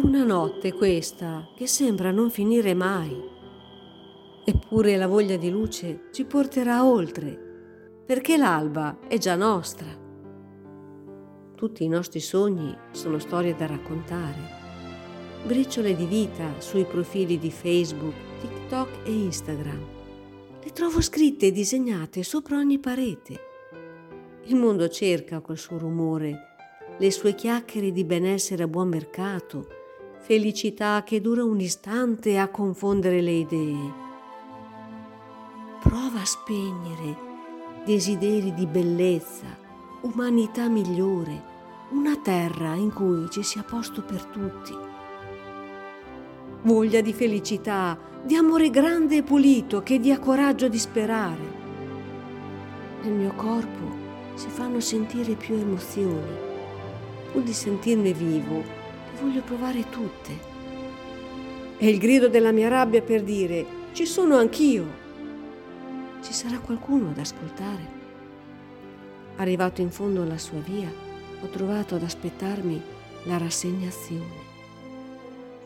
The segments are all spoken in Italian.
Una notte questa che sembra non finire mai. Eppure la voglia di luce ci porterà oltre, perché l'alba è già nostra. Tutti i nostri sogni sono storie da raccontare, briciole di vita sui profili di Facebook, TikTok e Instagram. Le trovo scritte e disegnate sopra ogni parete. Il mondo cerca col suo rumore, le sue chiacchiere di benessere a buon mercato, felicità che dura un istante a confondere le idee. Prova a spegnere desideri di bellezza, umanità migliore, una terra in cui ci sia posto per tutti. Voglia di felicità, di amore grande e pulito che dia coraggio di sperare. Nel mio corpo si fanno sentire più emozioni. Pur di sentirmi vivo, voglio provare tutte. È il grido della mia rabbia per dire ci sono anch'io. Ci sarà qualcuno ad ascoltare. Arrivato in fondo alla sua via, ho trovato ad aspettarmi la rassegnazione.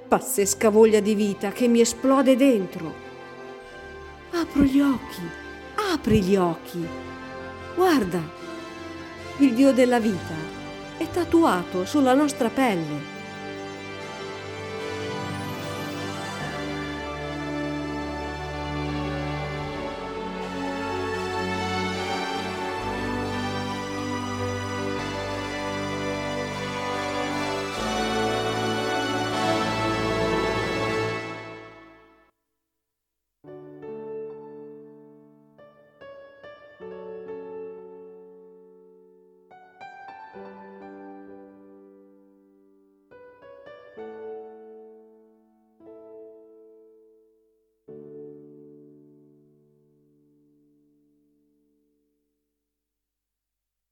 Pazzesca voglia di vita che mi esplode dentro. Apro gli occhi, apri gli occhi. Guarda, il Dio della vita è tatuato sulla nostra pelle